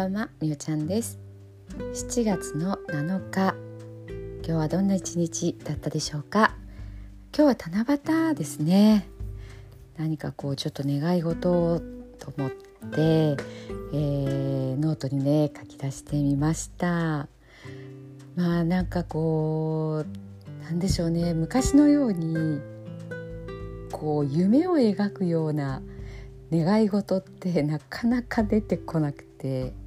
ばんはみおちゃんです。7月の7日今日はどんな一日だったでしょうか？今日は七夕ですね。何かこうちょっと願い事をと思って、えー、ノートにね書き出してみました。まあなんかこうなんでしょうね。昔のようにこう夢を描くような願い事ってなかなか出てこなくて。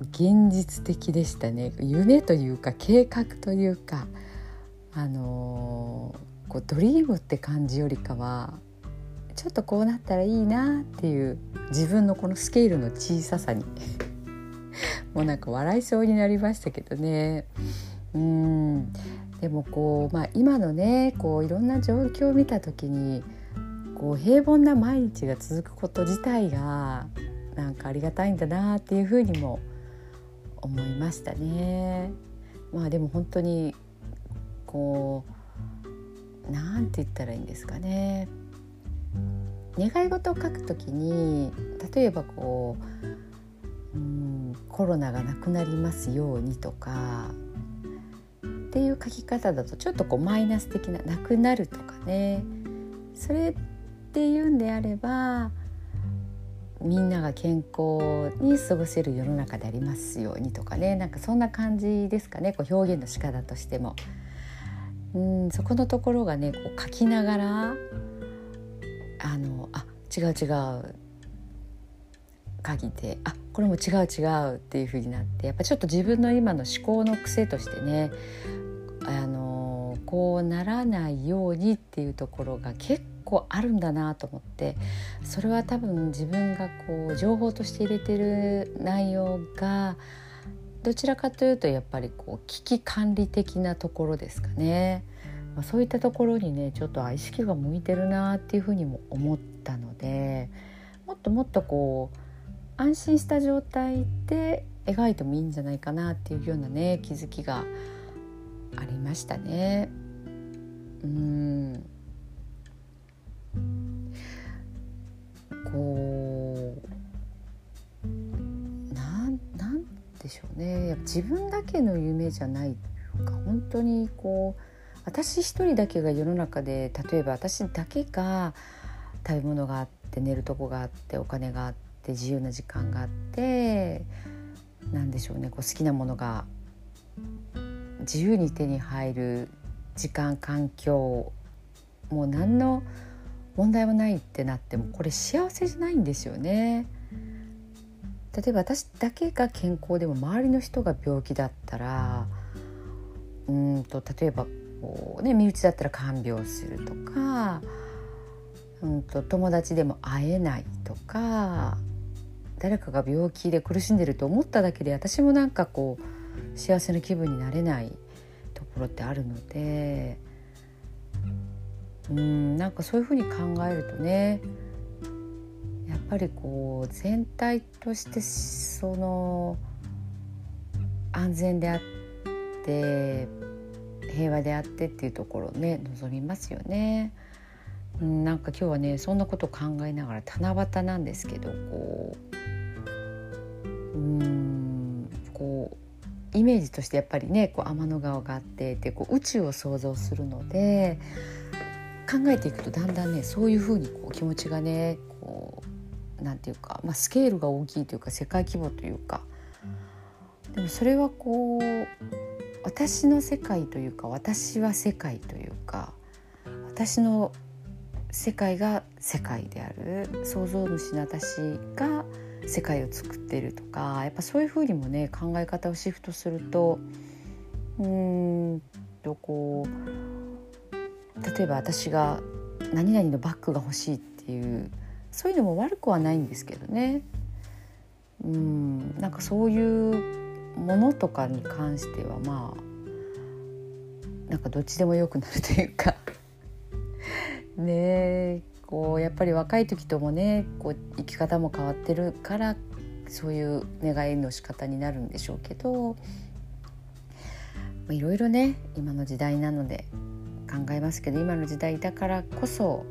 現実的でしたね。夢というか計画というかあのー、こうドリームって感じよりかはちょっとこうなったらいいなっていう自分のこのスケールの小ささに もうなんか笑いそうになりましたけどね。うん。でもこう、まあ、今のねこういろんな状況を見た時にこう平凡な毎日が続くこと自体がなんかありがたいんだなっていうふうにも思思いましたね。まあでも本当にこうなんて言ったらいいんですかね。願い事を書くときに例えばこう、うん、コロナがなくなりますようにとかっていう書き方だとちょっとこうマイナス的ななくなるとかねそれっていうんであればみんなが健康に過ごせる世の中でありますようにとかねなんかそんな感じですかねこう表現の仕方としても。うんそこのところがねこう書きながらあのあ違う違う書いてあこれも違う違うっていう風になってやっぱちょっと自分の今の思考の癖としてねあのこうならないようにっていうところが結構あるんだなと思ってそれは多分自分がこう情報として入れてる内容がどちらかというとやっぱりこう危機管理的なところですかね。ま、そういったところにねちょっと意識が向いてるなっていうふうにも思ったのでもっともっとこう安心した状態で描いてもいいんじゃないかなっていうようなね気づきがありましたね。うんしょうねやっぱ自分だけの夢じゃないというか本当にこう私一人だけが世の中で例えば私だけが食べ物があって寝るとこがあってお金があって自由な時間があって何でしょうねこう好きなものが自由に手に入る時間環境もう何の問題もないってなってもこれ幸せじゃないんですよね。例えば私だけが健康でも周りの人が病気だったらうんと例えばこう、ね、身内だったら看病するとか、うんと、友達でも会えないとか誰かが病気で苦しんでると思っただけで私もなんかこう幸せな気分になれないところってあるのでうんなんかそういうふうに考えるとねぱりこう全体としてその安全であって平和であってっていうところね望みますよね。なんか今日はねそんなこと考えながら七夕なんですけどこううんこうイメージとしてやっぱりねこう天の川があってでこう宇宙を想像するので考えていくとだんだんねそういうふうにこう気持ちがねこうなんていうか、まあ、スケールが大きいというか世界規模というか。でもそれはこう私の世界というか私は世界というか私の世界が世界である。創造主の私が世界を作っているとかやっぱそういうふうにもね考え方をシフトするとうんとこう例えば私が何々のバッグが欲しいっていうそういうのも悪くはないんですけどね。うん。なんかそういうものとかに関してはまあなんかどっちでもよくなるというか。ねえ。こうやっぱり若い時ともねこう生き方も変わってるからそういう願いの仕方になるんでしょうけど。いろいろね今の時代なので考えますけど今の時代だからこそ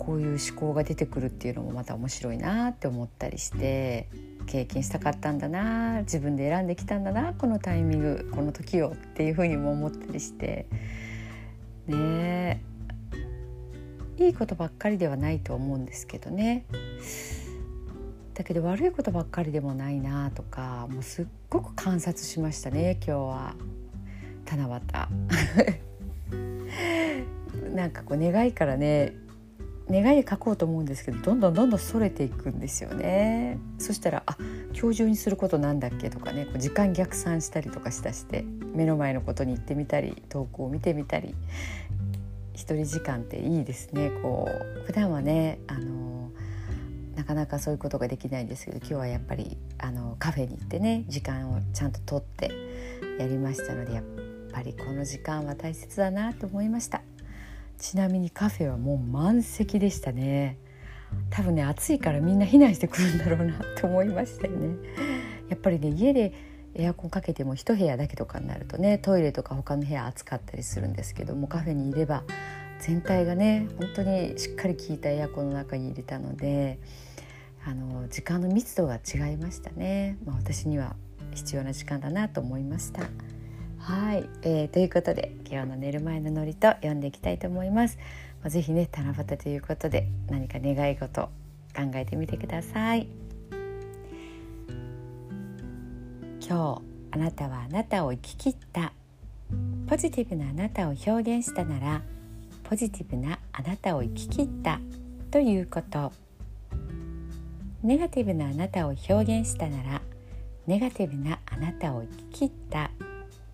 こういう思考が出てくるっていうのもまた面白いなって思ったりして経験したかったんだな自分で選んできたんだなこのタイミングこの時をっていうふうにも思ったりしてねいいことばっかりではないと思うんですけどね。だけど悪いことばっかりでもないなとかもうすっごく観察しましたね今日は。七夕。なんかこう願いからね願い書こうと思うんですけどどんどんどんどんそれていくんですよね。そしたらあ今日中にすることなんだっけとかねこう時間逆算したりとかしだして目の前のことに行ってみたり投稿を見てみたり。一人時間っていいですね。こう普段はねあのなかなかそういうことができないんですけど今日はやっぱりあのカフェに行ってね時間をちゃんととってやりましたのでやっぱりこの時間は大切だなと思いました。ちなみにカフェはもう満席でしたね。多分ね暑いからみんな避難してくるんだろうなって思いましたよね。やっぱりね家でエアコンかけても一部屋だけとかになるとねトイレとか他の部屋暑かったりするんですけどもカフェにいれば全体がね本当にしっかり効いたエアコンの中に入れたのであの時間の密度が違いましたね、まあ、私には必要な時間だなと思いました。はい、えー、ということで今日の寝る前のノリと読んでいきたいと思います。まあ、ぜひね七夕ということで何か願い事考えてみてください。今日あなたはあなたを生き切ったポジティブなあなたを表現したならポジティブなあなたを生き切ったということネガティブなあなたを表現したならネガティブなあなたを生き切った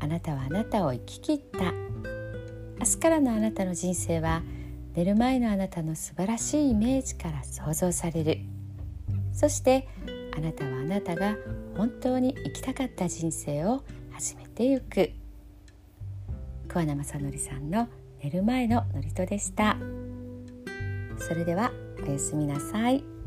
あなたはあなたを生き切った。明日からのあなたの人生は寝る前のあなたの素晴らしいイメージから想像される。そしてあなたはあなたが本当に生きたかった人生を始めてゆく。桑名正則さんの寝る前の祝詞でした。それではおやすみなさい。